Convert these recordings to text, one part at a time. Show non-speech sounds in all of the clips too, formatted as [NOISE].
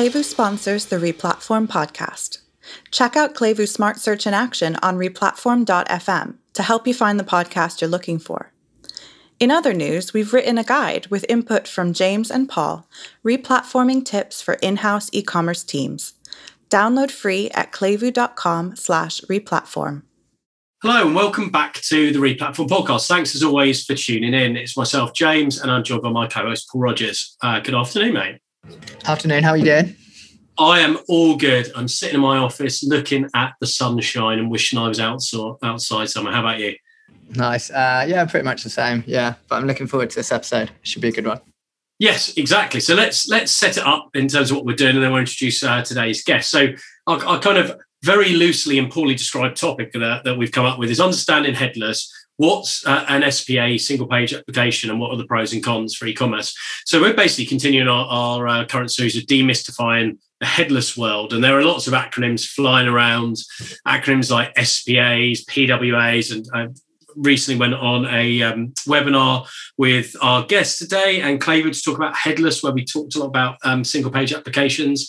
Klevu sponsors the Replatform podcast. Check out Klevu Smart Search in action on replatform.fm to help you find the podcast you're looking for. In other news, we've written a guide with input from James and Paul, replatforming tips for in-house e-commerce teams. Download free at klevu.com slash replatform. Hello and welcome back to the Replatform podcast. Thanks as always for tuning in. It's myself, James, and I'm joined by my co-host, Paul Rogers. Uh, good afternoon, mate. Afternoon. How are you doing? I am all good. I'm sitting in my office looking at the sunshine and wishing I was outside, outside somewhere. How about you? Nice. Uh, yeah, pretty much the same. Yeah, but I'm looking forward to this episode. It should be a good one. Yes, exactly. So let's let's set it up in terms of what we're doing, and then we'll introduce uh, today's guest. So our, our, kind of very loosely and poorly described topic that, that we've come up with is understanding headless. What's uh, an SPA single page application and what are the pros and cons for e-commerce? So we're basically continuing our, our uh, current series of demystifying the headless world. And there are lots of acronyms flying around, acronyms like SPAs, PWAs, and uh, recently went on a um, webinar with our guest today and Klevu to talk about headless, where we talked a lot about um, single page applications.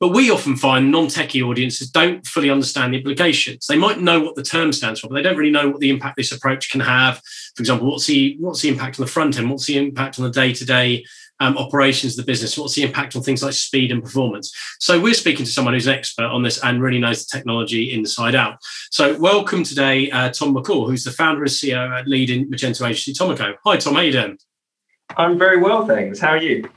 But we often find non techie audiences don't fully understand the implications. They might know what the term stands for, but they don't really know what the impact this approach can have. For example, what's the what's the impact on the front end? What's the impact on the day to day um, operations of the business? What's the impact on things like speed and performance? So we're speaking to someone who's an expert on this and really knows the technology inside out. So welcome today, uh, Tom McCall, who's the founder and CEO at leading Magento agency Tom and Co. Hi, Tom. How you doing? I'm very well, thanks. How are you?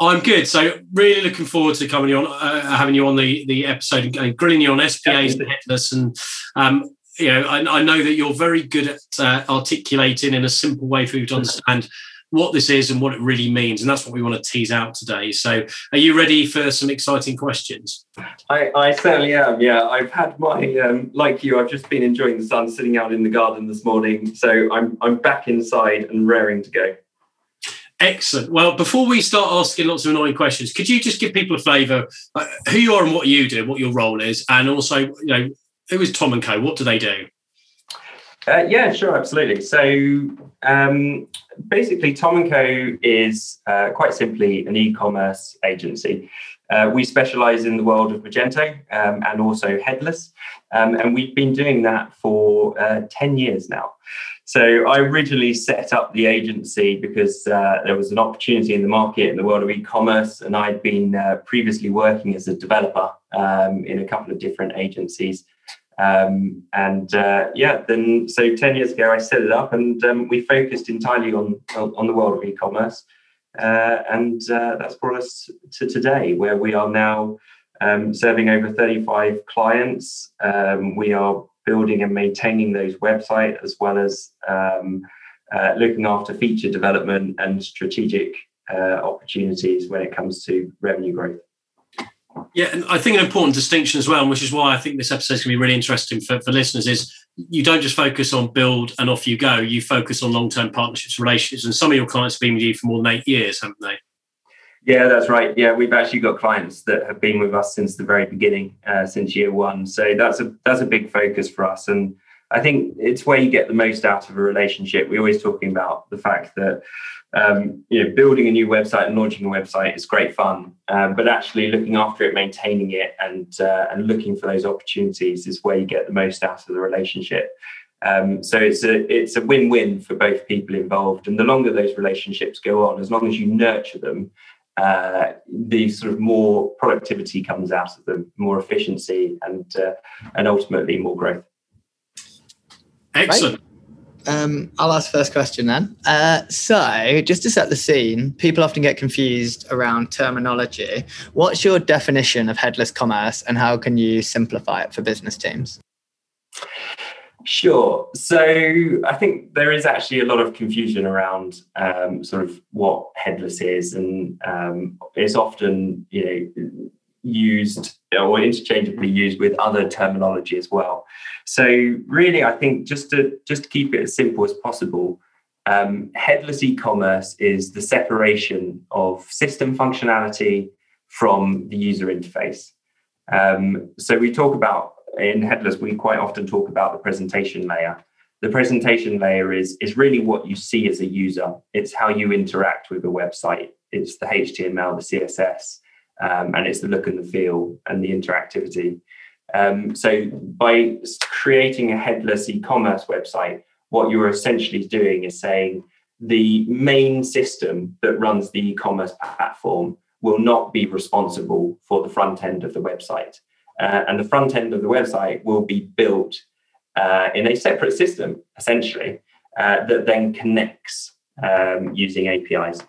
I'm good. So really looking forward to coming on, uh, having you on the the episode and grilling you on SPAs and headless and um, you know, I, I, know that you're very good at uh, articulating in a simple way for you to [LAUGHS] understand what this is and what it really means. And that's what we want to tease out today. So, are you ready for some exciting questions? I, I certainly am. Yeah, I've had my, um, like you, I've just been enjoying the sun sitting out in the garden this morning. So, I'm, I'm back inside and raring to go. Excellent. Well, before we start asking lots of annoying questions, could you just give people a flavour uh, who you are and what you do, what your role is, and also, you know, who is Tom and Co? What do they do? Uh, yeah, sure, absolutely. So um, basically, Tom and Co is uh, quite simply an e-commerce agency. Uh, we specialize in the world of Magento um, and also headless, um, and we've been doing that for uh, ten years now. So I originally set up the agency because uh, there was an opportunity in the market in the world of e-commerce, and I'd been uh, previously working as a developer um, in a couple of different agencies. Um, and uh, yeah, then so 10 years ago, I set it up and um, we focused entirely on, on the world of e commerce. Uh, and uh, that's brought us to today, where we are now um, serving over 35 clients. Um, we are building and maintaining those websites as well as um, uh, looking after feature development and strategic uh, opportunities when it comes to revenue growth. Yeah, and I think an important distinction as well, which is why I think this episode is going to be really interesting for, for listeners, is you don't just focus on build and off you go. You focus on long term partnerships, relationships, and some of your clients have been with you for more than eight years, haven't they? Yeah, that's right. Yeah, we've actually got clients that have been with us since the very beginning, uh, since year one. So that's a that's a big focus for us, and I think it's where you get the most out of a relationship. We're always talking about the fact that um, you know, building a new website and launching a website is great fun, um, but actually looking after it, maintaining it, and uh, and looking for those opportunities is where you get the most out of the relationship. Um, so it's a it's a win-win for both people involved, and the longer those relationships go on, as long as you nurture them, uh, the sort of more productivity comes out of them, more efficiency, and uh, and ultimately more growth. Excellent. Right. Um, I'll ask first question then. Uh, so, just to set the scene, people often get confused around terminology. What's your definition of headless commerce, and how can you simplify it for business teams? Sure. So I think there is actually a lot of confusion around um, sort of what headless is, and um, it's often you know used or interchangeably used with other terminology as well. So really, I think just to just to keep it as simple as possible, um, headless e-commerce is the separation of system functionality from the user interface. Um, so we talk about in headless, we quite often talk about the presentation layer. The presentation layer is is really what you see as a user. It's how you interact with a website. It's the HTML, the CSS um, and it's the look and the feel and the interactivity. Um, so by creating a headless e-commerce website, what you're essentially doing is saying the main system that runs the e-commerce platform will not be responsible for the front end of the website. Uh, and the front end of the website will be built uh, in a separate system, essentially, uh, that then connects um, using APIs.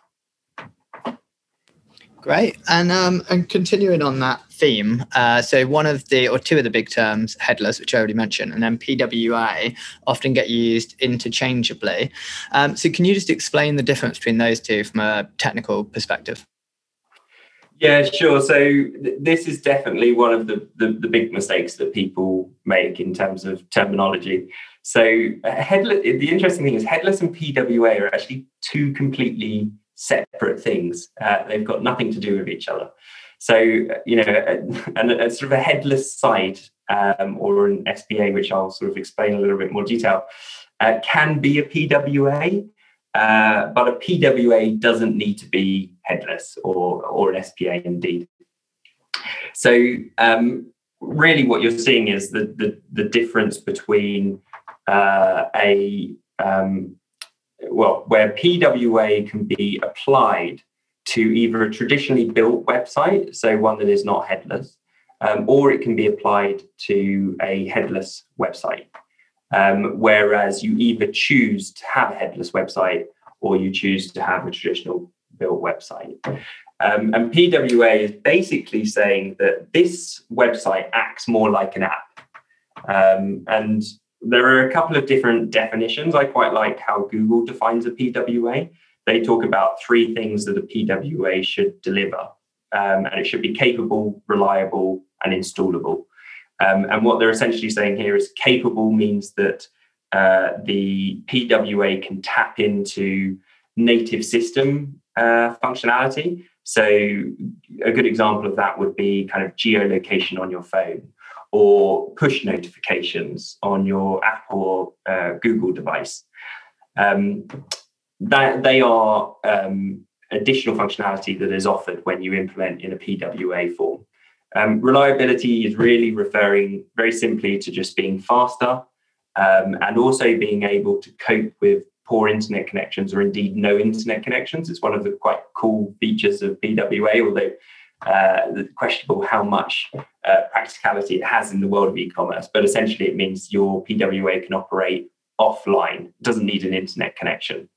Great, and um, and continuing on that theme, uh, so one of the or two of the big terms, headless, which I already mentioned, and then PWA, often get used interchangeably. Um, so, can you just explain the difference between those two from a technical perspective? Yeah, sure. So th- this is definitely one of the, the, the big mistakes that people make in terms of terminology. So uh, headless. The interesting thing is headless and PWA are actually two completely separate things. Uh, they've got nothing to do with each other. So you know, [LAUGHS] and a, a sort of a headless site um, or an SPA, which I'll sort of explain a little bit more detail, uh, can be a PWA. Uh, but a PWA doesn't need to be headless or, or an SPA indeed. So um, really what you're seeing is the, the, the difference between uh, a, um, well, where PWA can be applied to either a traditionally built website, so one that is not headless, um, or it can be applied to a headless website. Um, whereas you either choose to have a headless website or you choose to have a traditional built website. Um, and PWA is basically saying that this website acts more like an app. Um, and there are a couple of different definitions. I quite like how Google defines a PWA. They talk about three things that a PWA should deliver, um, and it should be capable, reliable, and installable. Um, and what they're essentially saying here is capable means that uh, the PWA can tap into native system uh, functionality. So, a good example of that would be kind of geolocation on your phone or push notifications on your Apple or uh, Google device. Um, that they are um, additional functionality that is offered when you implement in a PWA form. Um, reliability is really referring very simply to just being faster um, and also being able to cope with poor internet connections or indeed no internet connections. It's one of the quite cool features of PWA, although uh, questionable how much uh, practicality it has in the world of e-commerce. But essentially, it means your PWA can operate offline; doesn't need an internet connection,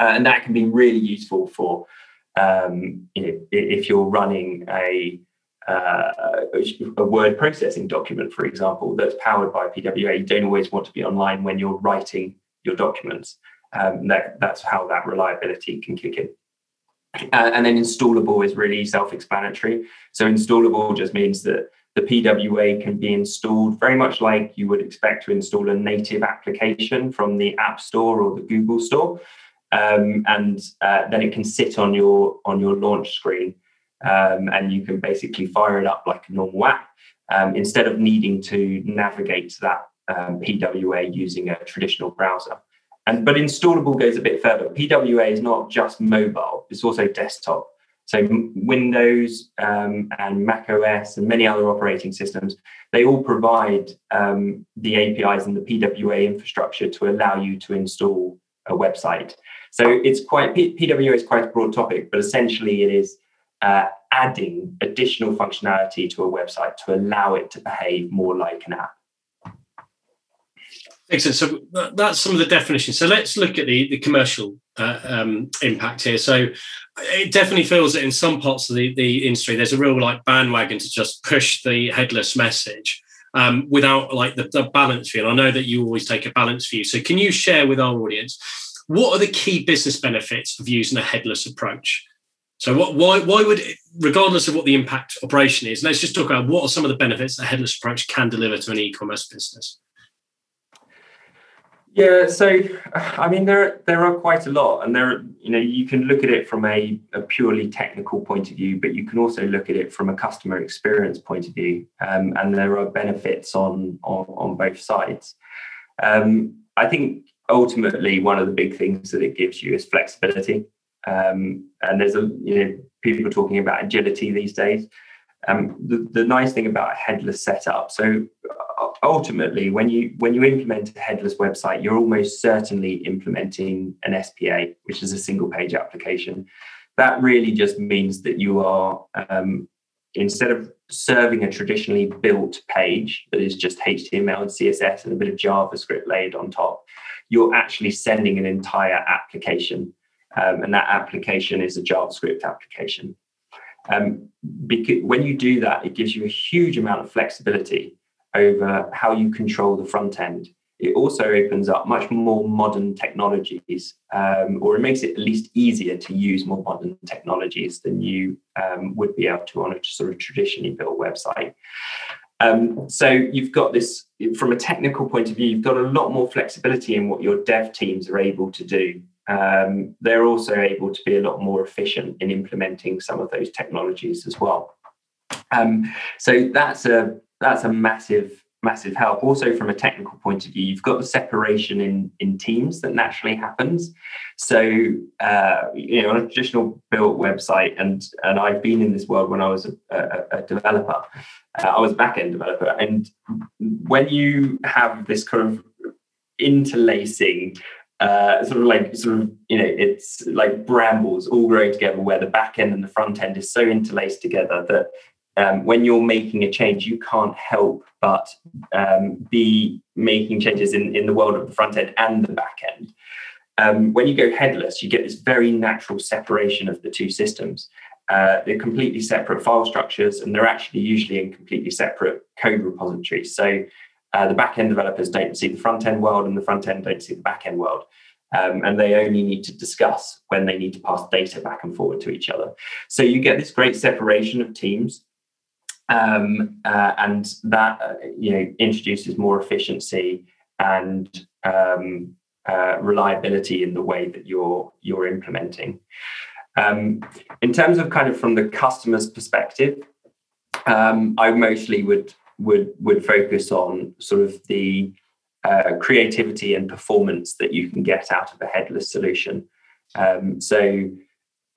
uh, and that can be really useful for um, you know if you're running a uh, a word processing document, for example, that's powered by PWA. You don't always want to be online when you're writing your documents. Um, that, that's how that reliability can kick in. Uh, and then installable is really self-explanatory. So installable just means that the PWA can be installed very much like you would expect to install a native application from the App Store or the Google Store, um, and uh, then it can sit on your on your launch screen um, and you can basically fire it up like a normal app um, instead of needing to navigate to that um, PWA using a traditional browser. And but installable goes a bit further. PWA is not just mobile; it's also desktop. So Windows um, and Mac OS and many other operating systems, they all provide um, the APIs and the PWA infrastructure to allow you to install a website. So it's quite PWA is quite a broad topic, but essentially it is uh, adding additional functionality to a website to allow it to behave more like an app. Excellent. So that's some of the definitions. So let's look at the, the commercial uh, um, impact here. So it definitely feels that in some parts of the, the industry, there's a real like bandwagon to just push the headless message um, without like the, the balance view. And I know that you always take a balance view. So can you share with our audience what are the key business benefits of using a headless approach? So what, why why would regardless of what the impact operation is, let's just talk about what are some of the benefits a headless approach can deliver to an e-commerce business. Yeah, so I mean there there are quite a lot, and there you know you can look at it from a, a purely technical point of view, but you can also look at it from a customer experience point of view, um, and there are benefits on on, on both sides. Um, I think ultimately one of the big things that it gives you is flexibility. Um, and there's a you know people talking about agility these days. Um, the, the nice thing about a headless setup, so ultimately, when you when you implement a headless website, you're almost certainly implementing an SPA, which is a single page application. That really just means that you are um, instead of serving a traditionally built page that is just HTML and CSS and a bit of JavaScript laid on top, you're actually sending an entire application. Um, and that application is a JavaScript application. Um, because when you do that, it gives you a huge amount of flexibility over how you control the front end. It also opens up much more modern technologies, um, or it makes it at least easier to use more modern technologies than you um, would be able to on a sort of traditionally built website. Um, so you've got this from a technical point of view, you've got a lot more flexibility in what your dev teams are able to do. Um, they're also able to be a lot more efficient in implementing some of those technologies as well. Um, so that's a that's a massive massive help. Also, from a technical point of view, you've got the separation in in teams that naturally happens. So, uh, you know, on a traditional built website, and and I've been in this world when I was a, a, a developer. Uh, I was a back end developer, and when you have this kind of interlacing uh, sort of like sort of you know it's like brambles all growing together where the back end and the front end is so interlaced together that um, when you're making a change, you can't help but um, be making changes in, in the world of the front end and the back end. Um, when you go headless, you get this very natural separation of the two systems. Uh, they're completely separate file structures, and they're actually usually in completely separate code repositories. So uh, the back end developers don't see the front end world, and the front end don't see the back end world. Um, and they only need to discuss when they need to pass data back and forward to each other. So you get this great separation of teams um, uh, and that uh, you know introduces more efficiency and um, uh, reliability in the way that you're you're implementing. Um, in terms of kind of from the customer's perspective, um, I mostly would would would focus on sort of the uh, creativity and performance that you can get out of a headless solution. Um, so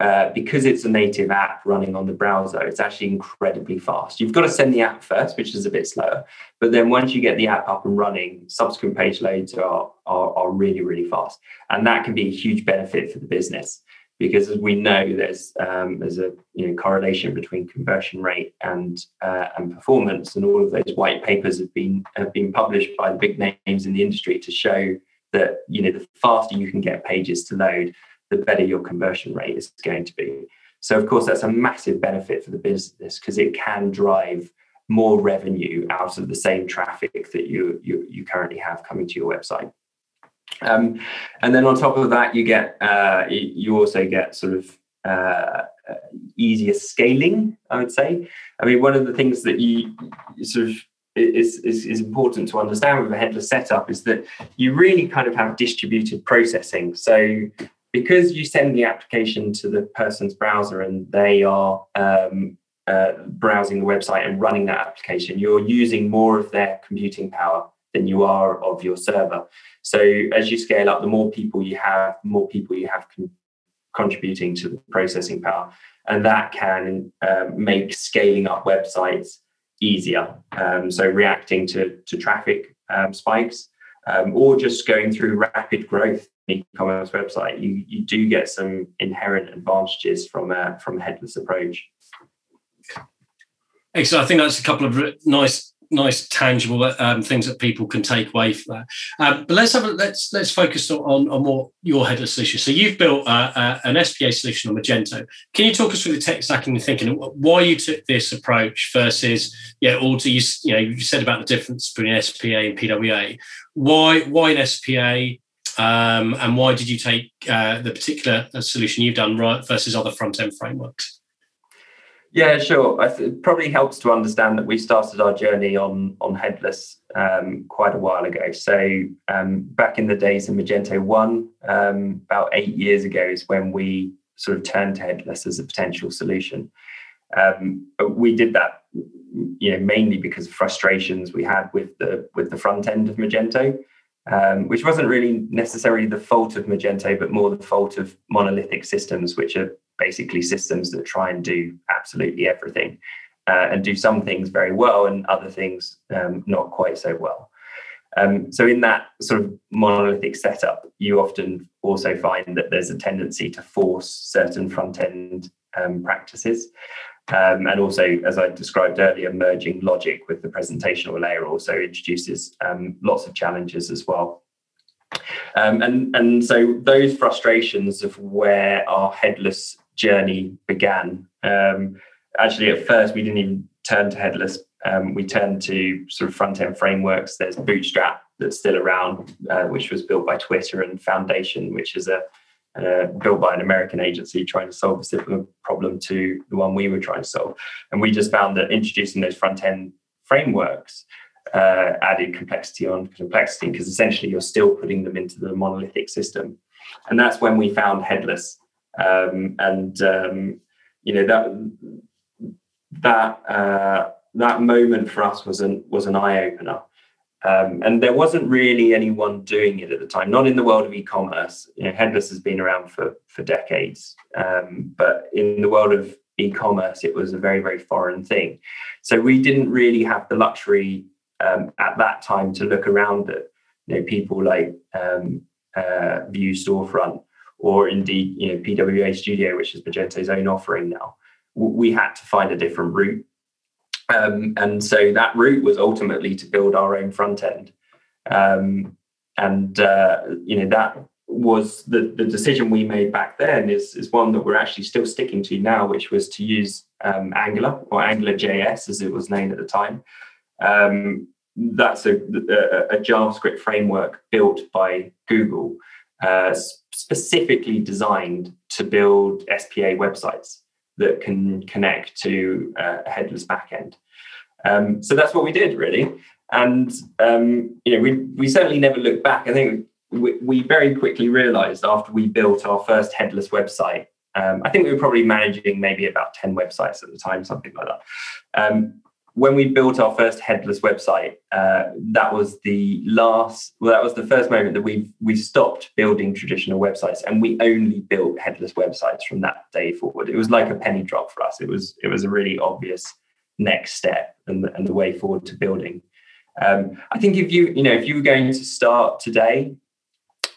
uh, because it's a native app running on the browser, it's actually incredibly fast. You've got to send the app first, which is a bit slower. But then once you get the app up and running, subsequent page loads are, are, are really, really fast. And that can be a huge benefit for the business because as we know, there's um, there's a you know, correlation between conversion rate and uh, and performance, and all of those white papers have been have been published by the big names in the industry to show that you know the faster you can get pages to load, the better your conversion rate is going to be. So, of course, that's a massive benefit for the business because it can drive more revenue out of the same traffic that you, you, you currently have coming to your website. Um, and then on top of that, you get uh, you also get sort of uh, easier scaling. I would say. I mean, one of the things that you sort of is, is, is important to understand with a headless setup is that you really kind of have distributed processing. So because you send the application to the person's browser and they are um, uh, browsing the website and running that application, you're using more of their computing power than you are of your server. So as you scale up, the more people you have, more people you have con- contributing to the processing power, and that can um, make scaling up websites easier. Um, so reacting to to traffic um, spikes, um, or just going through rapid growth e-commerce website, you you do get some inherent advantages from a from a headless approach. Excellent. I think that's a couple of nice nice tangible um, things that people can take away from that. Um, but let's have a, let's let's focus on on more your headless solution. So you've built uh, uh, an SPA solution on Magento. Can you talk us through the tech stack and thinking why you took this approach versus yeah, or do you you know you said about the difference between SPA and PWA. Why why an SPA? Um, and why did you take uh, the particular uh, solution you've done right versus other front end frameworks? Yeah, sure. It probably helps to understand that we started our journey on on headless um, quite a while ago. So um, back in the days of Magento One, um, about eight years ago, is when we sort of turned to headless as a potential solution. Um, we did that, you know, mainly because of frustrations we had with the with the front end of Magento. Um, which wasn't really necessarily the fault of Magento, but more the fault of monolithic systems, which are basically systems that try and do absolutely everything uh, and do some things very well and other things um, not quite so well. Um, so in that sort of monolithic setup, you often also find that there's a tendency to force certain front end um, practices. Um, and also, as I described earlier, merging logic with the presentational layer also introduces um, lots of challenges as well. Um, and, and so those frustrations of where our headless journey began. Um, actually, at first, we didn't even turn to headless. Um, we turned to sort of front end frameworks. There's Bootstrap that's still around, uh, which was built by Twitter, and Foundation, which is a uh, built by an American agency trying to solve a similar problem to the one we were trying to solve. And we just found that introducing those front end frameworks uh, added complexity on complexity because essentially you're still putting them into the monolithic system. And that's when we found headless. Um, and um, you know that that uh, that moment for us was an was an eye opener um, and there wasn't really anyone doing it at the time, not in the world of e-commerce. You know, headless has been around for for decades, um, but in the world of e-commerce, it was a very very foreign thing. So we didn't really have the luxury um, at that time to look around at you know people like um, uh, Vue Storefront or indeed you know PWA Studio, which is Magento's own offering now. We had to find a different route um, and so that route was ultimately to build our own front end. Um, and uh, you know that was the, the decision we made back then is, is one that we're actually still sticking to now, which was to use um, Angular or Angular JS as it was named at the time. Um, that's a, a, a, JavaScript framework built by Google, uh, specifically designed to build SPA websites that can connect to uh, a headless backend. Um, so that's what we did really, and um, you know we we certainly never looked back. I think we, we very quickly realised after we built our first headless website. Um, I think we were probably managing maybe about ten websites at the time, something like that. Um, when we built our first headless website, uh, that was the last. Well, that was the first moment that we we stopped building traditional websites, and we only built headless websites from that day forward. It was like a penny drop for us. It was it was a really obvious next step and, and the way forward to building. Um, I think if you you know if you were going to start today,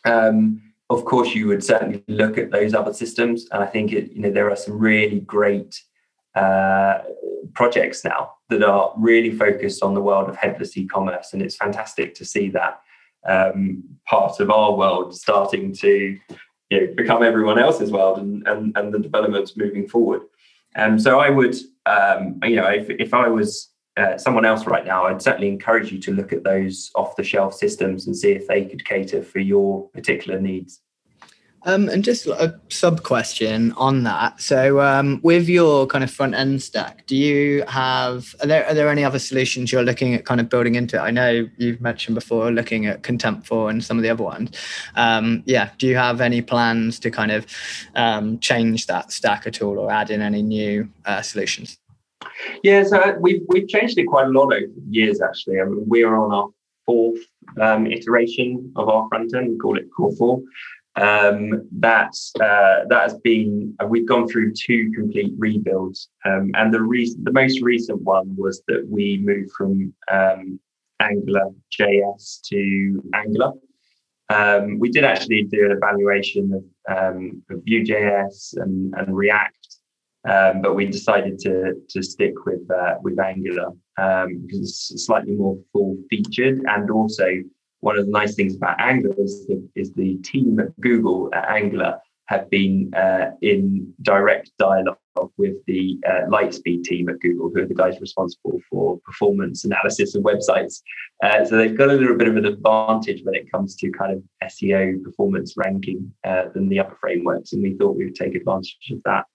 um, of course you would certainly look at those other systems, and I think it you know there are some really great uh, projects now that are really focused on the world of headless e-commerce, and it's fantastic to see that um, part of our world starting to you know, become everyone else's world, and, and and the developments moving forward. Um, so I would, um, you know, if if I was uh, someone else right now, I'd certainly encourage you to look at those off the shelf systems and see if they could cater for your particular needs. Um, and just a sub question on that. So, um, with your kind of front end stack, do you have are there are there any other solutions you're looking at kind of building into it? I know you've mentioned before looking at Contentful and some of the other ones. Um, yeah, do you have any plans to kind of um, change that stack at all or add in any new uh, solutions? Yeah, so we've we've changed it quite a lot over years. Actually, I mean, we're on our fourth um, iteration of our front end. We call it Core Four um, that uh, that has been uh, we've gone through two complete rebuilds, um, and the the most recent one was that we moved from um, Angular JS to Angular. Um, we did actually do an evaluation of, um, of Vue.js and, and React, um, but we decided to to stick with uh, with Angular because it's slightly more full featured and also one of the nice things about Angular is the, is the team at Google at Angular have been uh, in direct dialogue with the uh, Lightspeed team at Google, who are the guys responsible for performance analysis of websites. Uh, so they've got a little bit of an advantage when it comes to kind of SEO performance ranking uh, than the other frameworks, and we thought we would take advantage of that.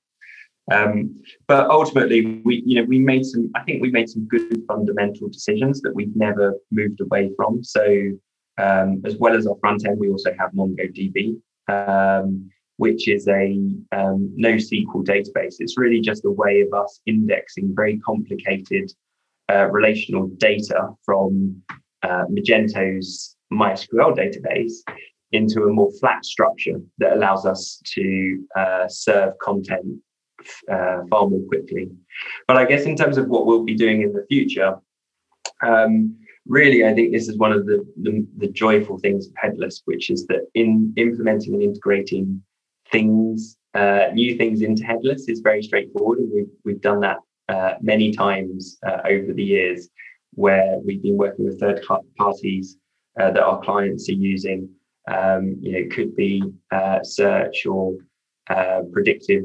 Um, but ultimately, we you know we made some. I think we made some good fundamental decisions that we've never moved away from. So um, as well as our front end, we also have MongoDB, um, which is a um, NoSQL database. It's really just a way of us indexing very complicated uh, relational data from uh, Magento's MySQL database into a more flat structure that allows us to uh, serve content uh, far more quickly. But I guess in terms of what we'll be doing in the future, um, really, I think this is one of the, the, the joyful things of headless, which is that in implementing and integrating things, uh, new things into headless is very straightforward, and we've we've done that uh, many times uh, over the years, where we've been working with third parties uh, that our clients are using. Um, you know, it could be uh, search or uh, predictive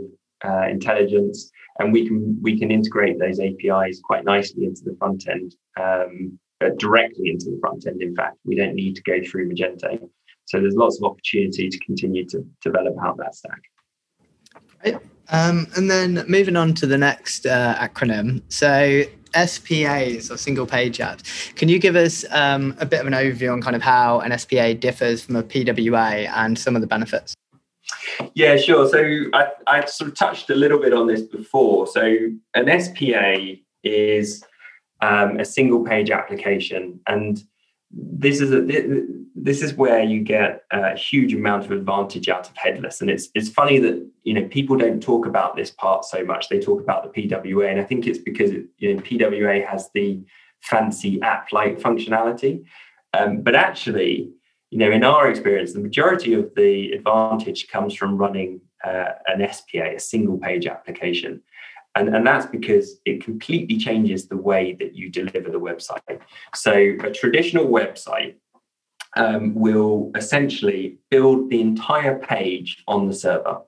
intelligence, and we can we can integrate those APIs quite nicely into the front end. Um, directly into the front end. In fact, we don't need to go through Magento. So there's lots of opportunity to continue to develop out that stack. Right. Um, and then moving on to the next uh, acronym. So SPAs or single page ads. Can you give us um, a bit of an overview on kind of how an SPA differs from a PWA and some of the benefits? Yeah, sure. So I, I sort of touched a little bit on this before. So an SPA is um, a single page application. And this is a, this is where you get a huge amount of advantage out of headless. And it's it's funny that you know people don't talk about this part so much. They talk about the PWA, and I think it's because it, you know PWA has the fancy app-like functionality, um, but actually, you know, in our experience, the majority of the advantage comes from running uh, an SPA, a single page application. And, and that's because it completely changes the way that you deliver the website. So, a traditional website um, will essentially build the entire page on the server.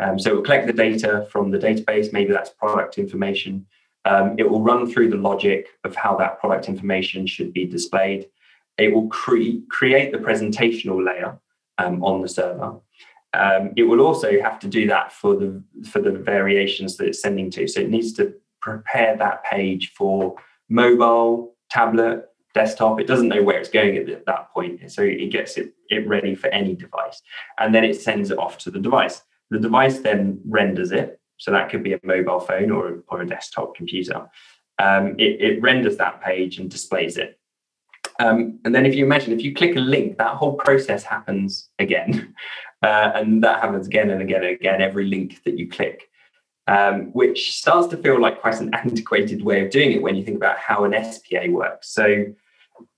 Um, so, it will collect the data from the database, maybe that's product information. Um, it will run through the logic of how that product information should be displayed. It will cre- create the presentational layer um, on the server. Um, it will also have to do that for the for the variations that it's sending to. So it needs to prepare that page for mobile, tablet, desktop. It doesn't know where it's going at that point, so it gets it, it ready for any device, and then it sends it off to the device. The device then renders it, so that could be a mobile phone or, or a desktop computer. Um, it, it renders that page and displays it. Um, and then if you imagine, if you click a link, that whole process happens again. [LAUGHS] Uh, and that happens again and again and again, every link that you click, um, which starts to feel like quite an antiquated way of doing it when you think about how an SPA works. So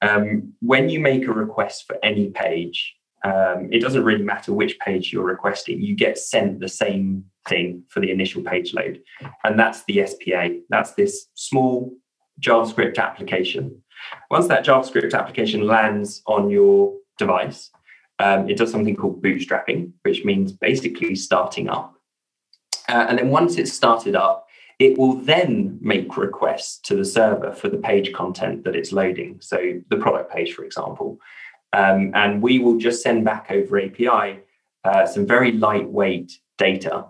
um, when you make a request for any page, um, it doesn't really matter which page you're requesting, you get sent the same thing for the initial page load. And that's the SPA. That's this small JavaScript application. Once that JavaScript application lands on your device, um, it does something called bootstrapping, which means basically starting up. Uh, and then once it's started up, it will then make requests to the server for the page content that it's loading. So the product page, for example. Um, and we will just send back over API uh, some very lightweight data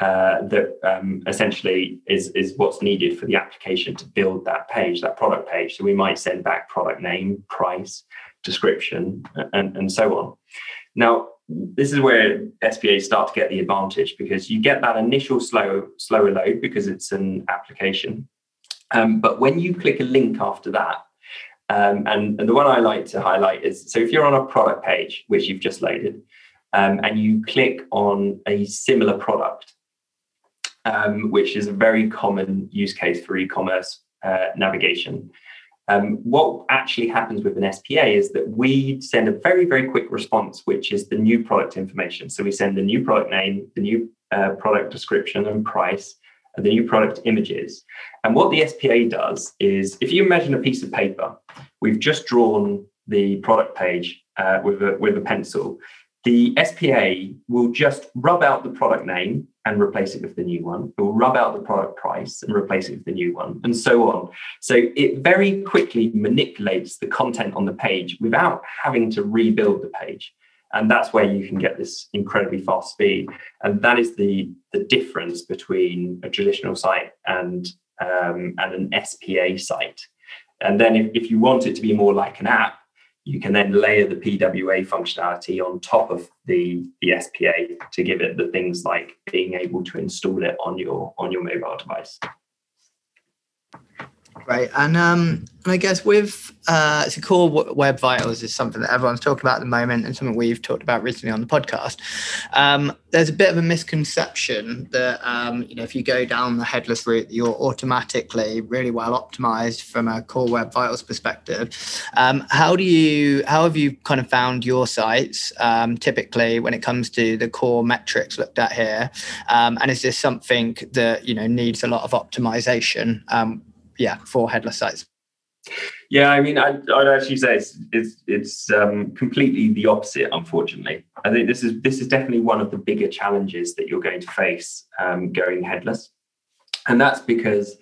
uh, that um, essentially is, is what's needed for the application to build that page, that product page. So we might send back product name, price, description, and, and so on. Now, this is where SPAs start to get the advantage because you get that initial slow, slower load because it's an application. Um, but when you click a link after that, um, and, and, the one I like to highlight is so if you're on a product page, which you've just loaded, um, and you click on a similar product, um, which is a very common use case for e commerce uh, navigation. Um, what actually happens with an SPA is that we send a very, very quick response, which is the new product information. So we send the new product name, the new uh, product description and price, and the new product images. And what the SPA does is if you imagine a piece of paper, we've just drawn the product page uh, with, a, with a pencil. The SPA will just rub out the product name and replace it with the new one. It will rub out the product price and replace it with the new one, and so on. So it very quickly manipulates the content on the page without having to rebuild the page. And that's where you can get this incredibly fast speed. And that is the, the difference between a traditional site and, um, and an SPA site. And then if, if you want it to be more like an app, you can then layer the PWA functionality on top of the, the SPA to give it the things like being able to install it on your on your mobile device. Right, and um, I guess with uh, so core web vitals is something that everyone's talking about at the moment, and something we've talked about recently on the podcast. Um, there's a bit of a misconception that um, you know if you go down the headless route, you're automatically really well optimized from a core web vitals perspective. Um, how do you how have you kind of found your sites um, typically when it comes to the core metrics looked at here? Um, and is this something that you know needs a lot of optimization? Yeah, for headless sites. Yeah, I mean, I'd, I'd actually say it's it's, it's um, completely the opposite. Unfortunately, I think this is this is definitely one of the bigger challenges that you're going to face um, going headless, and that's because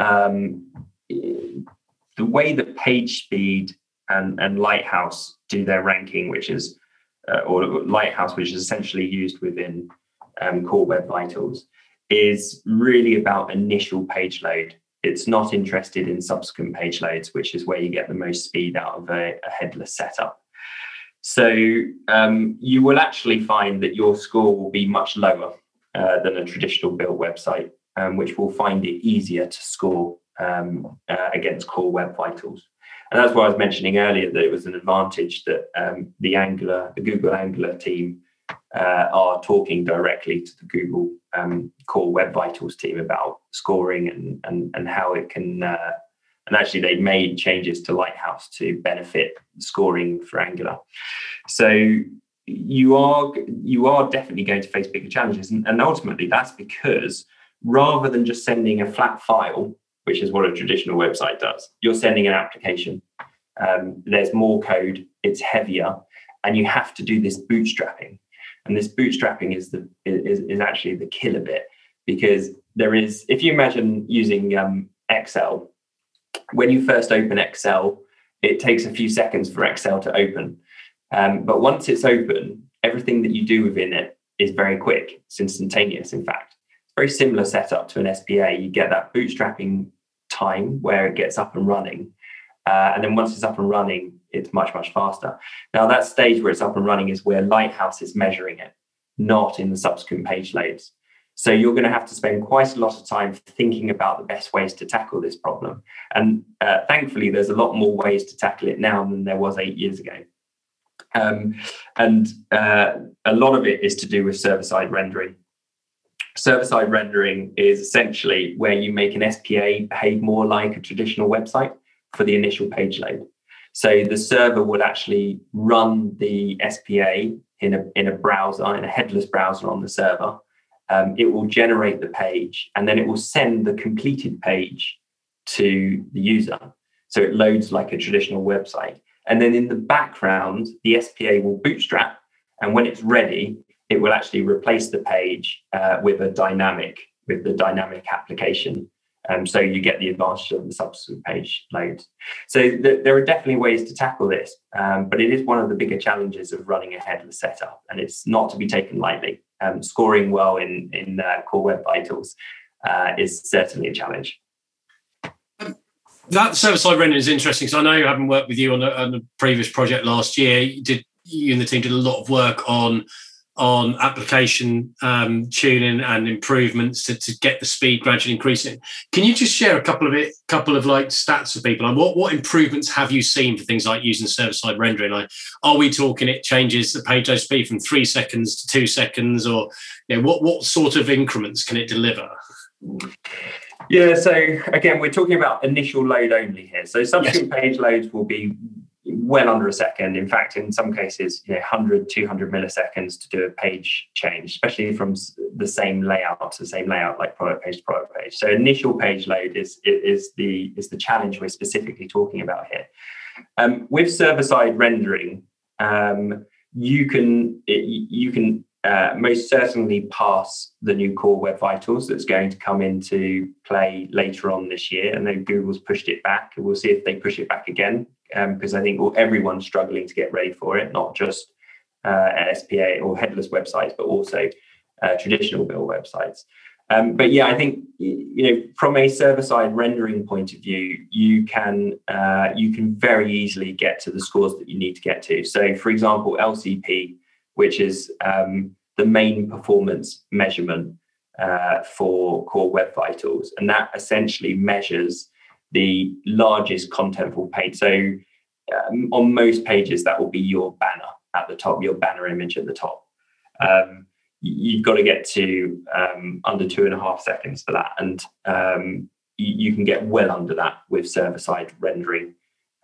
um, the way that page speed and and Lighthouse do their ranking, which is uh, or Lighthouse, which is essentially used within um, Core Web Vitals, is really about initial page load it's not interested in subsequent page loads, which is where you get the most speed out of a, a headless setup. So um, you will actually find that your score will be much lower uh, than a traditional built website, um, which will find it easier to score um, uh, against core web vitals. And that's why I was mentioning earlier that it was an advantage that um, the Angular, the Google Angular team uh, are talking directly to the Google um, core Web Vitals team about scoring and and, and how it can. Uh, and actually, they made changes to Lighthouse to benefit scoring for Angular. So you are you are definitely going to face bigger challenges, and, and ultimately that's because rather than just sending a flat file, which is what a traditional website does, you're sending an application. Um, there's more code, it's heavier, and you have to do this bootstrapping and this bootstrapping is the is, is actually the killer bit because there is if you imagine using um, Excel, when you first open Excel, it takes a few seconds for Excel to open. Um, but once it's open, everything that you do within it is very quick. It's instantaneous, in fact. It's very similar setup to an SPA. You get that bootstrapping time where it gets up and running. Uh, and then once it's up and running, it's much, much faster. Now, that stage where it's up and running is where Lighthouse is measuring it, not in the subsequent page loads. So you're going to have to spend quite a lot of time thinking about the best ways to tackle this problem. And uh, thankfully, there's a lot more ways to tackle it now than there was eight years ago. Um, and uh, a lot of it is to do with server side rendering. Server side rendering is essentially where you make an SPA behave more like a traditional website for the initial page load. So the server will actually run the SPA in a, in a browser, in a headless browser on the server. Um, it will generate the page and then it will send the completed page to the user. So it loads like a traditional website. And then in the background, the SPA will bootstrap. And when it's ready, it will actually replace the page uh, with a dynamic, with the dynamic application um, so you get the advantage of the subsequent page load. So th- there are definitely ways to tackle this, um, but it is one of the bigger challenges of running a headless setup, and it's not to be taken lightly. Um, scoring well in in uh, core web vitals uh, is certainly a challenge. That server side rendering is interesting because I know, having worked with you on a, on a previous project last year, you did you and the team did a lot of work on on application um, tuning and improvements to, to get the speed gradually increasing. Can you just share a couple of it, couple of like stats for people? Like what what improvements have you seen for things like using server side rendering? Like, are we talking it changes the page load speed from three seconds to two seconds, or you know, what what sort of increments can it deliver? Yeah, so again, we're talking about initial load only here. So subsequent yes. page loads will be well under a second. In fact, in some cases, you know, 100, 200 milliseconds to do a page change, especially from the same layout to the same layout, like product page to product page. So initial page load is, is, the, is the challenge we're specifically talking about here. Um, with server-side rendering, um, you can you can uh, most certainly pass the new core web vitals that's going to come into play later on this year and then google's pushed it back we'll see if they push it back again because um, I think everyone's struggling to get ready for it, not just uh, SPA or headless websites, but also uh, traditional build websites. Um, but yeah, I think you know from a server-side rendering point of view, you can uh, you can very easily get to the scores that you need to get to. So, for example, LCP, which is um, the main performance measurement uh, for Core Web Vitals, and that essentially measures the largest contentful page. So um, on most pages, that will be your banner at the top, your banner image at the top. Um, you've got to get to um, under two and a half seconds for that, and um, you, you, can get well under that with server-side rendering.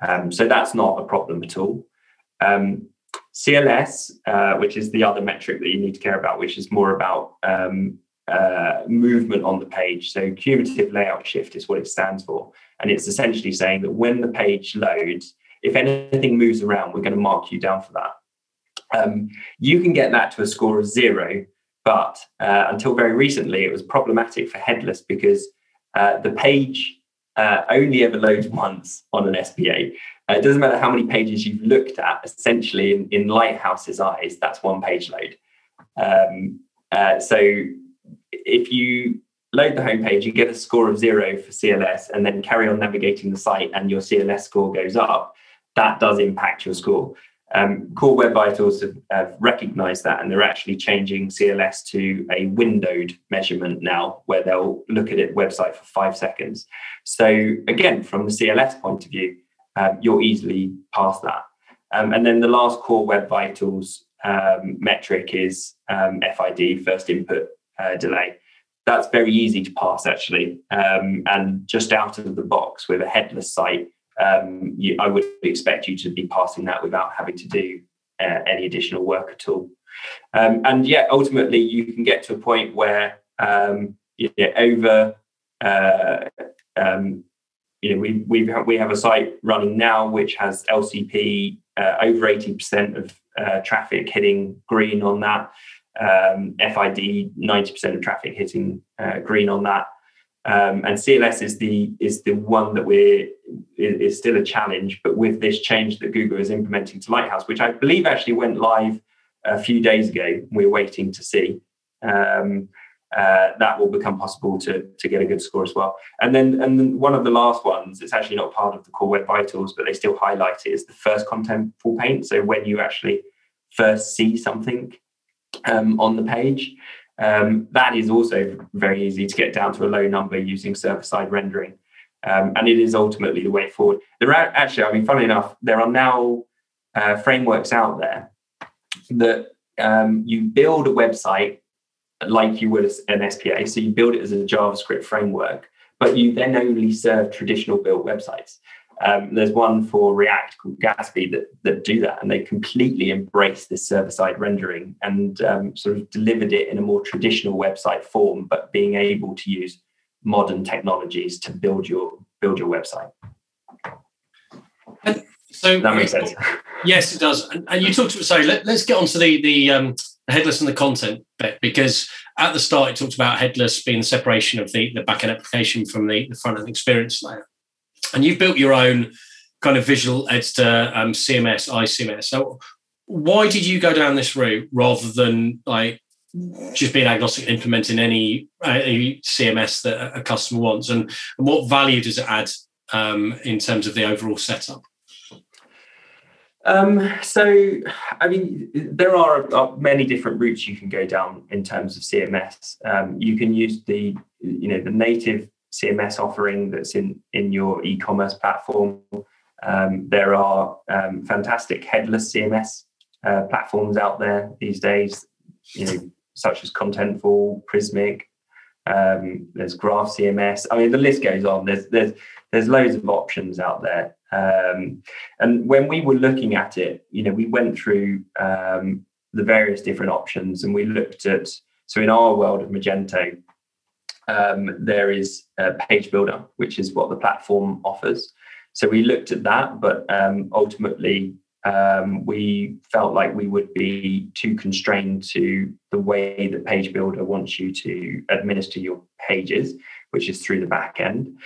Um, so that's not a problem at all. Um, CLS, uh, which is the other metric that you need to care about, which is more about uh, movement on the page. So cumulative layout shift is what it stands for. And it's essentially saying that when the page loads, if anything moves around, we're going to mark you down for that. Um, you can get that to a score of zero, but uh, until very recently, it was problematic for headless because uh, the page uh, only ever loads once on an SPA. Uh, it doesn't matter how many pages you've looked at, essentially, in, in Lighthouse's eyes, that's one page load. Um, uh, so if you load the homepage, you get a score of zero for CLS, and then carry on navigating the site, and your CLS score goes up, that does impact your score. Um, Core Web Vitals have, have, recognized that, and they're actually changing CLS to a windowed measurement now, where they'll look at it website for five seconds. So again, from the CLS point of view, um, you're easily past that. Um, and then the last Core Web Vitals um, metric is um, FID, first input uh, delay. That's very easy to pass, actually. Um, and just out of the box with a headless site, um, you, I would expect you to be passing that without having to do uh, any additional work at all. Um, and yet, ultimately, you can get to a point where um, over, uh, um, you know, we we we have a site running now which has LCP uh, over eighty percent of uh, traffic hitting green on that. Um, FID ninety percent of traffic hitting uh, green on that. Um, and CLS is the is the one that we're is, still a challenge, but with this change that Google is implementing to Lighthouse, which I believe actually went live a few days ago, we're waiting to see. Um, uh, that will become possible to, to get a good score as well. And then and then one of the last ones, it's actually not part of the core web vitals, but they still highlight it is the first contentful paint. So when you actually first see something um, on the page, um, that is also very easy to get down to a low number using server side rendering. Um, and it is ultimately the way forward. There are actually, I mean, funnily enough, there are now uh, frameworks out there that um, you build a website like you would an SPA. So you build it as a JavaScript framework, but you then only serve traditional built websites. Um, there's one for React called Gatsby that, that do that, and they completely embrace this server-side rendering and um, sort of delivered it in a more traditional website form, but being able to use modern technologies to build your build your website. And so that makes sense. Yes, it does. And, and you talked. So let, us get on to the the, um, the headless and the content bit because at the start it talked about headless being the separation of the the backend application from the, the front end experience layer and you've built your own kind of visual editor um, CMS, iCMS. So why did you go down this route rather than like just being agnostic, implementing any, uh, any CMS that a customer wants, and, and what value does it add um, in terms of the overall setup? Um, so, I mean, there are, are, many different routes you can go down in terms of CMS. Um, you can use the, you know, the native CMS offering that's in in your e-commerce platform. Um, there are um, fantastic headless CMS uh, platforms out there these days, you know, such as Contentful, Prismic. Um, there's Graph CMS. I mean, the list goes on. There's there's there's loads of options out there. Um, and when we were looking at it, you know, we went through um, the various different options and we looked at. So in our world of Magento, um, there is a page builder, which is what the platform offers. So we looked at that, but um, ultimately um, we felt like we would be too constrained to the way that page builder wants you to administer your pages, which is through the back end.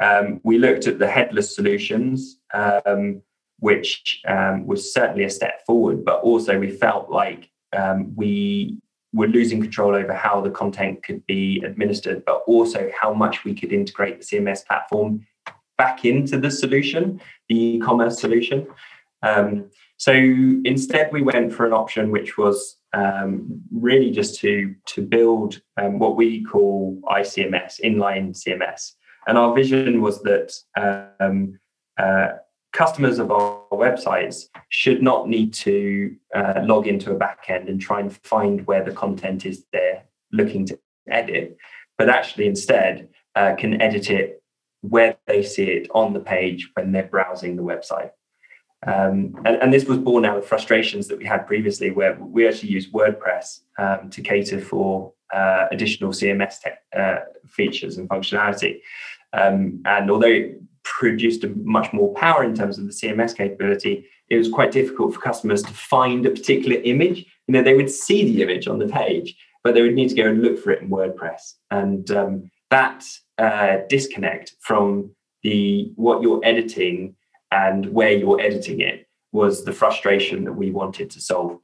Um, we looked at the headless solutions, um, which um, was certainly a step forward, but also we felt like we we're losing control over how the content could be administered, but also how much we could integrate the CMS platform back into the solution, the e-commerce solution. Um, so instead, we went for an option which was um, really just to to build um, what we call ICMS, inline CMS. And our vision was that um, uh, customers of our websites should not need to uh, log into a backend and try and find where the content is they're looking to edit, but actually instead uh, can edit it where they see it on the page when they're browsing the website. Um, and, and, this was born out of frustrations that we had previously, where we actually used WordPress um, to cater for uh, additional CMS te- uh, features and functionality. Um, and although produced much more power in terms of the CMS capability, it was quite difficult for customers to find a particular image. You know, they would see the image on the page, but they would need to go and look for it in WordPress. And um, that uh, disconnect from the what you're editing and where you're editing it was the frustration that we wanted to solve.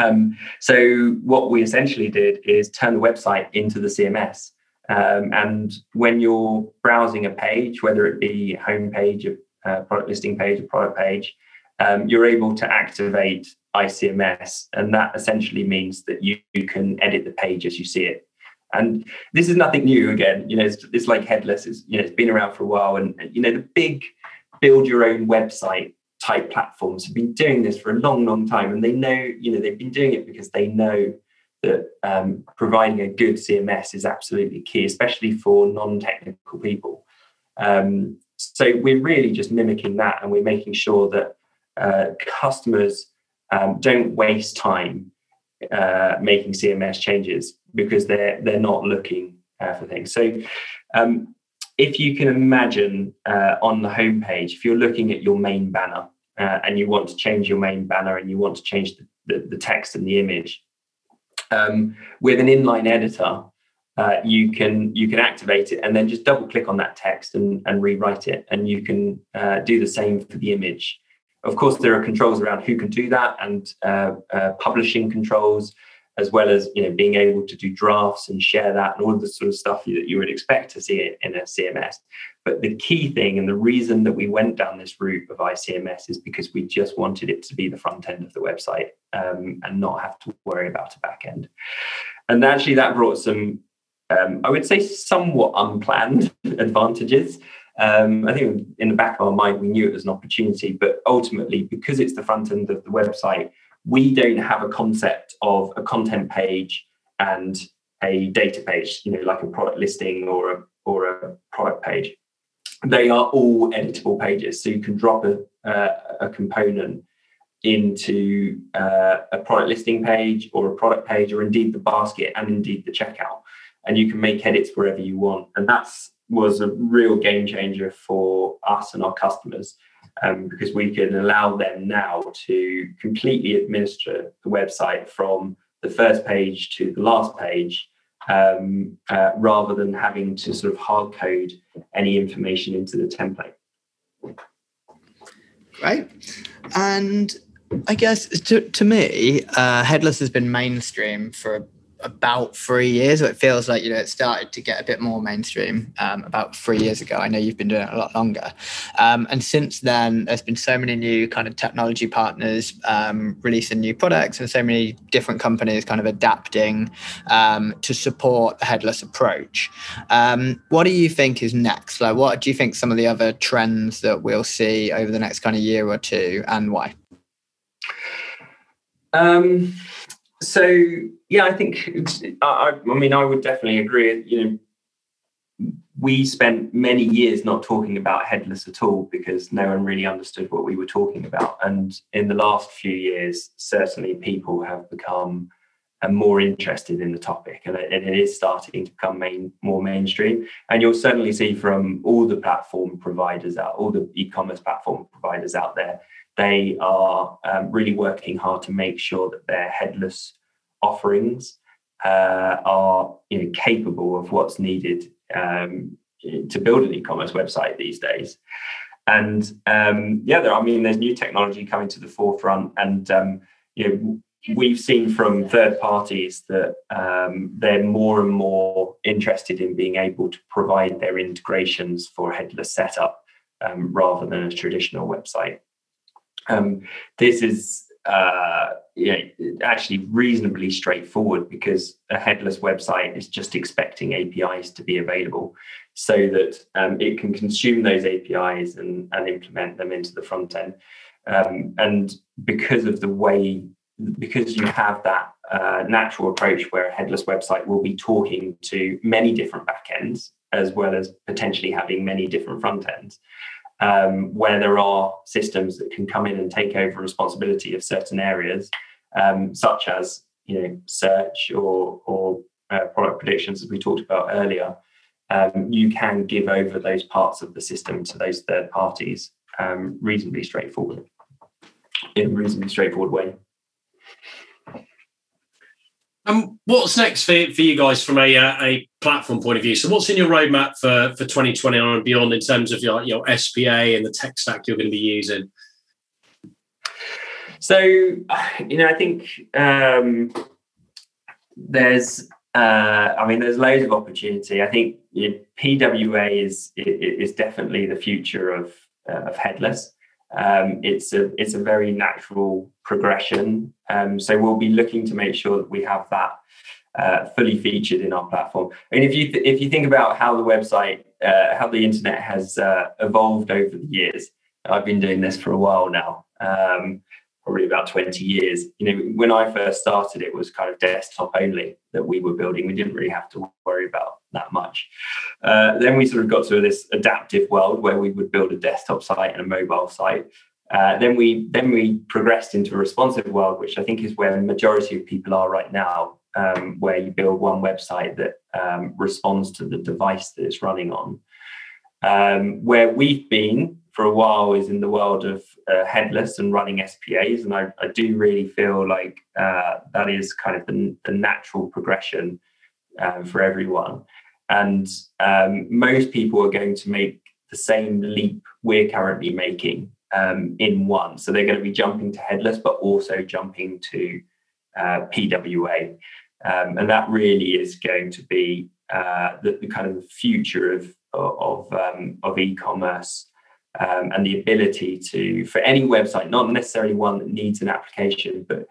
Um, so what we essentially did is turn the website into the CMS. Um, and when you're browsing a page, whether it be home page, a, a product listing page, a product page, um, you're able to activate ICMS, and that essentially means that you, you, can edit the page as you see it. And this is nothing new. Again, you know, it's, it's like headless. It's you know, it's been around for a while, and you know, the big build your own website type platforms have been doing this for a long, long time, and they know, you know, they've been doing it because they know that um, providing a good CMS is absolutely key, especially for non-technical people. Um, so we're really just mimicking that, and we're making sure that uh, customers um, don't waste time uh, making CMS changes because they're they're not looking uh, for things. So um, if you can imagine uh, on the homepage, if you're looking at your main banner uh, and you want to change your main banner and you want to change the, the, the text and the image, um, with an inline editor, uh, you can you can activate it and then just double click on that text and, and rewrite it, and you can uh, do the same for the image. Of course, there are controls around who can do that and uh, uh, publishing controls as well as you know being able to do drafts and share that and all the sort of stuff that you would expect to see in a CMS. But the key thing and the reason that we went down this route of ICMS is because we just wanted it to be the front end of the website um, and not have to worry about a back end. And actually, that brought some, um, I would say, somewhat unplanned [LAUGHS] advantages. Um, I think in the back of our mind, we knew it was an opportunity, but ultimately, because it's the front end of the website, we don't have a concept of a content page and a data page, you know, like a product listing or a or a product page. They are all editable pages, so you can drop a uh, a component into uh, a product listing page or a product page, or indeed the basket and indeed the checkout, and you can make edits wherever you want. And that's was a real game changer for us and our customers um, because we can allow them now to completely administer the website from the first page to the last page um, uh, rather than having to sort of hard code any information into the template. Right. And I guess to, to me, uh, headless has been mainstream for about three years, or it feels like you know it started to get a bit more mainstream um, about three years ago. I know you've been doing it a lot longer, um, and since then there's been so many new kind of technology partners um, releasing new products, and so many different companies kind of adapting um, to support the headless approach. Um, what do you think is next? Like, what do you think some of the other trends that we'll see over the next kind of year or two, and why? Um, so yeah, I think I, I mean I would definitely agree. You know, we spent many years not talking about headless at all because no one really understood what we were talking about. And in the last few years, certainly people have become uh, more interested in the topic, and it, is starting to become main, more mainstream. And you'll certainly see from all the platform providers out, all the e-commerce platform providers out there, they are um, really working hard to make sure that their headless offerings uh, are you know, capable of what's needed um, to build an e-commerce website these days. And um, yeah, there, I mean, there's new technology coming to the forefront, and um, you know, we've seen from third parties that um, they're more and more interested in being able to provide their integrations for headless setup um, rather than a traditional website. Um, this is uh, you know, actually reasonably straightforward because a headless website is just expecting APIs to be available so that um, it can consume those APIs and, and implement them into the front end. Um, and because of the way, because you have that uh, natural approach where a headless website will be talking to many different backends as well as potentially having many different front ends, um, where there are systems that can come in and take over responsibility of certain areas, um, such as you know search or or uh, product predictions, as we talked about earlier. Um, you can give over those parts of the system to those third parties um, reasonably straightforward in a reasonably straightforward way. Um, what's next for, for you guys from a, uh, a platform point of view? So, what's in your roadmap for, for 2020 and beyond in terms of your, your SPA and the tech stack you're going to be using? So, you know, I think um, there's, uh, I mean, there's loads of opportunity. I think you know, PWA is is definitely the future of uh, of headless. Um, it's a it's a very natural progression. Um, so we'll be looking to make sure that we have that uh, fully featured in our platform. I mean, if you th- if you think about how the website, uh, how the internet has uh, evolved over the years, I've been doing this for a while now. Um, probably about 20 years. You know, when I first started, it was kind of desktop only that we were building. We didn't really have to worry about that much. Uh, then we sort of got to this adaptive world where we would build a desktop site and a mobile site. Uh, then we then we progressed into a responsive world, which I think is where the majority of people are right now, um, where you build one website that um, responds to the device that it's running on. Um, where we've been for a while is in the world of uh, headless and running SPAs. And I, I do really feel like uh, that is kind of the, the natural progression uh, for everyone. And um, most people are going to make the same leap we're currently making um, in one. So they're going to be jumping to headless, but also jumping to uh, PWA. Um, and that really is going to be uh, the, the, kind of future of, of, um, of e-commerce um, and the ability to, for any website, not necessarily one that needs an application, but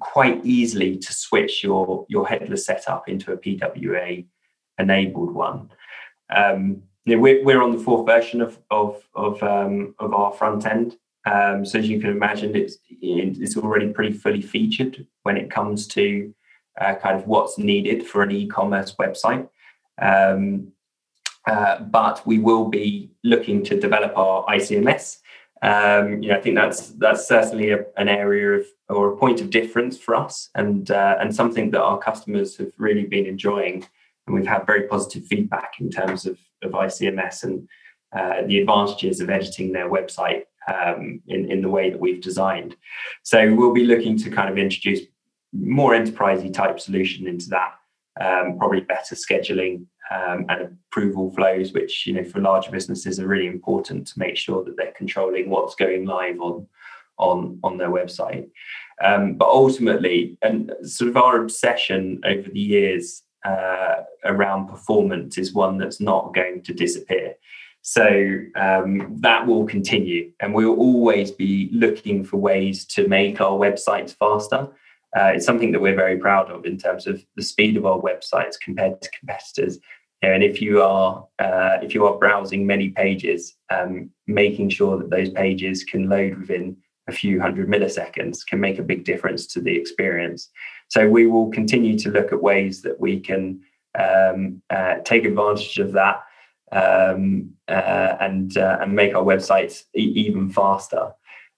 quite easily to switch your, your headless setup into a PWA enabled one. Um, we're, on the fourth version of, of, of, um, of our front end. Um, so as you can imagine, it's, it's already pretty fully featured when it comes to uh, kind of what's needed for an e-commerce website. Um, uh, but we will be looking to develop our ICMS. Um, you know, I think that's that's certainly a, an area of or a point of difference for us, and uh, and something that our customers have really been enjoying, and we've had very positive feedback in terms of of ICMS and uh, the advantages of editing their website um, in in the way that we've designed. So we'll be looking to kind of introduce more enterprisey type solution into that, um, probably better scheduling um, and approval flows, which you know for larger businesses are really important to make sure that they're controlling what's going live on on on their website. Um, but ultimately, and sort of our obsession over the years uh, around performance is one that's not going to disappear. So um, that will continue, and we'll always be looking for ways to make our websites faster. Uh, it's something that we're very proud of in terms of the speed of our websites compared to competitors. And if you are uh, if you are browsing many pages, um, making sure that those pages can load within a few hundred milliseconds can make a big difference to the experience. So we will continue to look at ways that we can um, uh, take advantage of that um, uh, and uh, and make our websites e- even faster.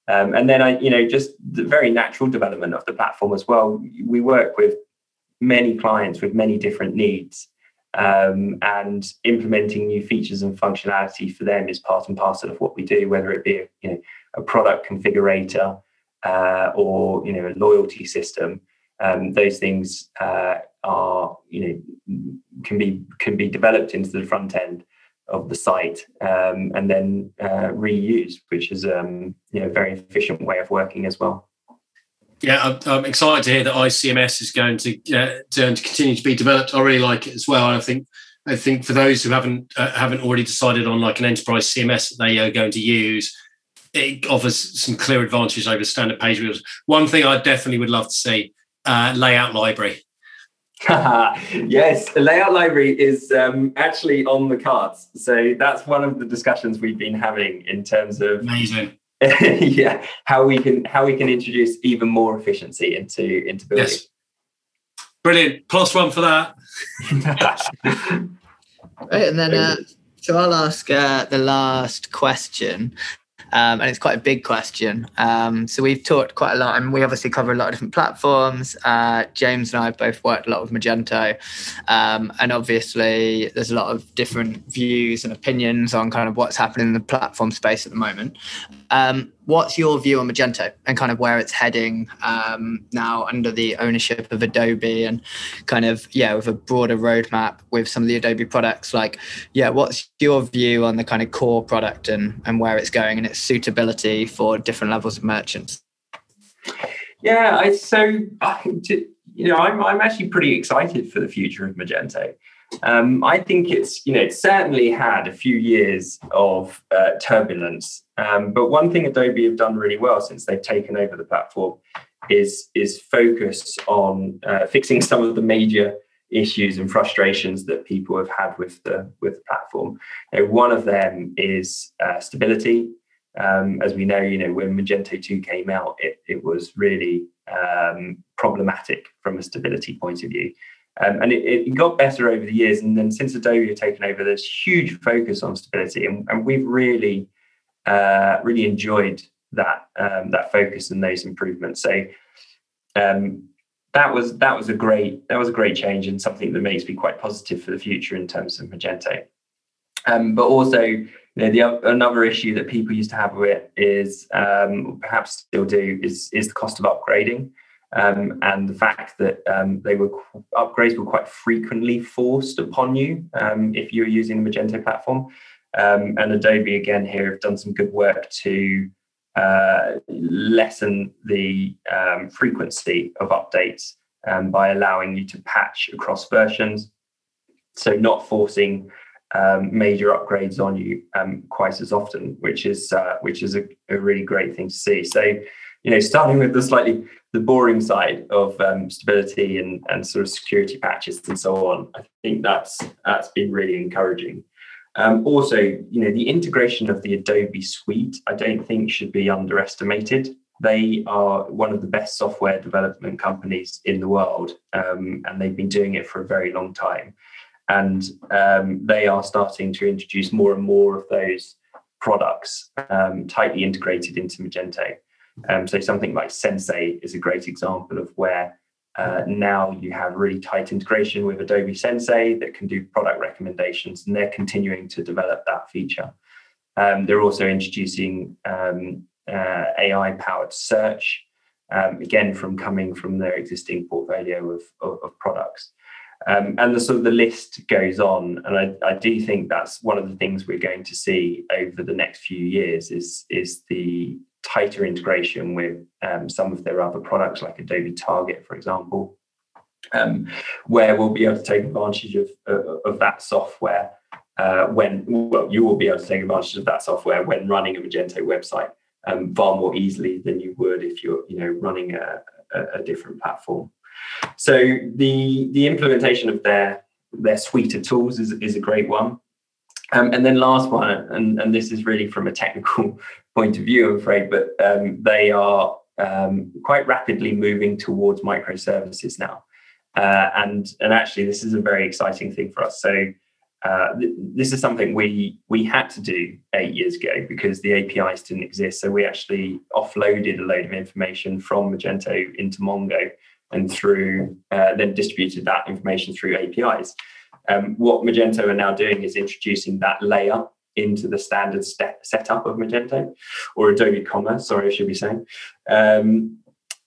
Um, and then I, you know, just the very natural development of the platform as well. We work with many clients with many different needs, um, and implementing new features and functionality for them is part and parcel of what we do. Whether it be, you know, a product configurator uh, or you know a loyalty system, um, those things uh, are you know can be can be developed into the front end of the site um, and then uh, reused, which is um, you know a very efficient way of working as well. Yeah, I'm, excited to hear that ICMS is going to, uh, to continue to be developed. I really like it as well. I think I think for those who haven't uh, haven't already decided on like an enterprise CMS that they are going to use, it offers some clear advantages over standard page builders. One thing I definitely would love to see uh, layout library. [LAUGHS] yes, a layout library is um, actually on the cards. So that's one of the discussions we've been having in terms of amazing. [LAUGHS] yeah, how we can how we can introduce even more efficiency into into building. Yes. Brilliant. Plus one for that. [LAUGHS] right, and then uh, so I'll ask uh, the last question. Um, and it's quite a big question. Um, so we've talked quite a lot, and we obviously cover a lot of different platforms. Uh, James and I both worked a lot with Magento, um, and obviously there's a lot of different views and opinions on kind of what's happening in the platform space at the moment. What's your view on Magento and kind of where it's heading um, now under the ownership of Adobe and kind of yeah with a broader roadmap with some of the Adobe products? Like yeah what's your view on the kind of core product and and where it's going and its suitability for different levels of merchants? Yeah I, so I, you know I'm, I'm actually pretty excited for the future of Magento um, I think it's you know it's certainly had a few years of uh, turbulence, um, but one thing Adobe have done really well since they've taken over the platform is is focus on uh, fixing some of the major issues and frustrations that people have had with the with the platform. You know, one of them is uh, stability. Um, as we know, you know when Magento 2 came out, it, it was really um, problematic from a stability point of view. Um, and it, it, got better over the years. And then since Adobe have taken over, there's huge focus on stability, and, and we've really, uh, really enjoyed that um, that focus and those improvements. So um, that was that was a great that was a great change and something that makes me quite positive for the future in terms of Magento. Um, but also, you know, the another issue that people used to have with it is um, perhaps still do is is the cost of upgrading um, and the fact that um, they were upgrades were quite frequently forced upon you um, if you were using the Magento platform. Um, and Adobe again here have done some good work to uh, lessen the um, frequency of updates um, by allowing you to patch across versions. So not forcing major upgrades on you quite as often, which is uh, which is a, a really great thing to see. So you know, starting with the slightly the boring side of um, stability and, and sort of security patches and so on. I think that's that's been really encouraging. Um, also, you know, the integration of the Adobe suite, I don't think should be underestimated. They are one of the best software development companies in the world, um, and they've been doing it for a very long time. And um, they are starting to introduce more and more of those products um, tightly integrated into Magento. Um, so something like Sensei is a great example of where uh, now you have really tight integration with Adobe Sensei that can do product recommendations, and they're continuing to develop that feature. Um, they're also introducing um, uh, AI-powered search, um, again from coming from their existing portfolio of, of, of products. Um, and the sort of the list goes on, and I, I, do think that's one of the things we're going to see over the next few years is is the tighter integration with um, some of their other products, like Adobe Target, for example, um, where we'll be able to take advantage of, uh, of that software uh, when, well, you will be able to take advantage of that software when running a Magento website um, far more easily than you would if you're, you know, running a, a, a different platform. So the the implementation of their their suite of tools is, is a great one. Um, and then last one, and, and this is really from a technical [LAUGHS] point of view, I'm afraid, but um, they are um, quite rapidly moving towards microservices now. Uh, and, and actually, this is a very exciting thing for us. So uh, th- this is something we we had to do eight years ago because the APIs didn't exist. So we actually offloaded a load of information from Magento into Mongo and through uh, then distributed that information through APIs. Um, what Magento are now doing is introducing that layer into the standard step setup of Magento or Adobe Commerce. Sorry, I should be saying. Um,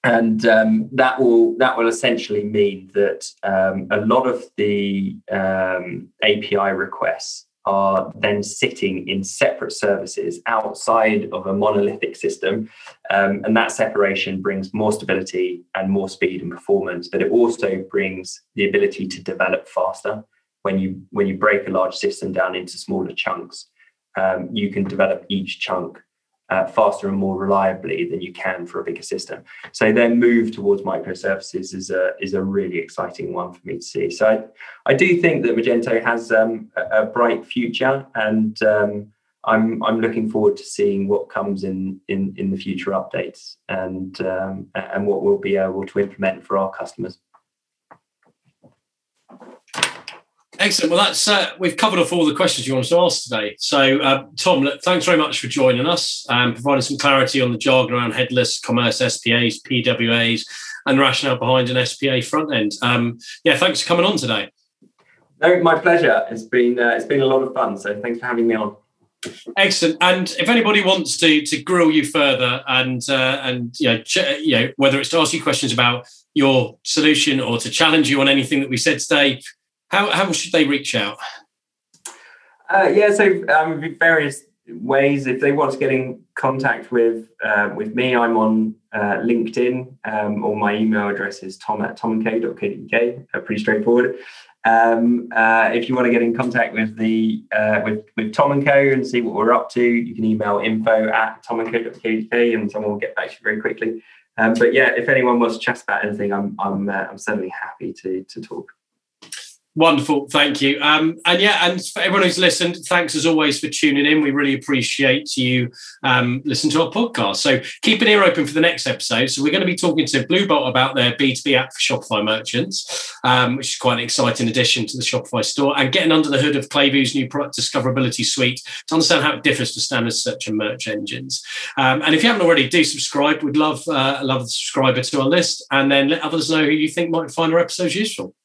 and um, that will that will essentially mean that um, a lot of the um, API requests are then sitting in separate services outside of a monolithic system. Um, and that separation brings more stability and more speed and performance, but it also brings the ability to develop faster when you when you break a large system down into smaller chunks um, you can develop each chunk uh, faster and more reliably than you can for a bigger system. So their move towards microservices is a is a really exciting one for me to see. So I, I do think that Magento has um, a, a, bright future, and um, I'm I'm looking forward to seeing what comes in in in the future updates and um, and what we'll be able to implement for our customers. Excellent. Well, that's uh, we've covered off all the questions you wanted to ask today. So, uh, Tom, look, thanks very much for joining us and providing some clarity on the jargon around headless commerce SPAs, PWAs, and rationale behind an SPA front end. Um, yeah, thanks for coming on today. No, my pleasure. It's been uh, it's been a lot of fun. So, thanks for having me on. Excellent. And if anybody wants to to grill you further and uh, and you know, ch- you know whether it's to ask you questions about your solution or to challenge you on anything that we said today how, how should they reach out? Uh, yeah, so um, various ways. If they want to get in contact with uh, with me, I'm on uh, LinkedIn, um, or my email address is tom at tomandco.co.uk. Uh, pretty straightforward. Um, uh, if you want to get in contact with the uh, with with Tom and Co and see what we're up to, you can email info at tomandco.co.uk and someone will get back to you very quickly. Um, but yeah, if anyone wants to chat about anything, I'm I'm uh, I'm certainly happy to to talk. Wonderful, thank you. Um, and yeah, and for everyone who's listened, thanks as always for tuning in. We really appreciate you um, listening to our podcast. So keep an ear open for the next episode. So we're going to be talking to Bluebolt about their B2B app for Shopify merchants, um, which is quite an exciting addition to the Shopify store, and getting under the hood of Klevu's new product discoverability suite to understand how it differs to standard search and merch engines. Um, and if you haven't already, do subscribe. We'd love uh, love the subscriber to our list, and then let others know who you think might find our episodes useful.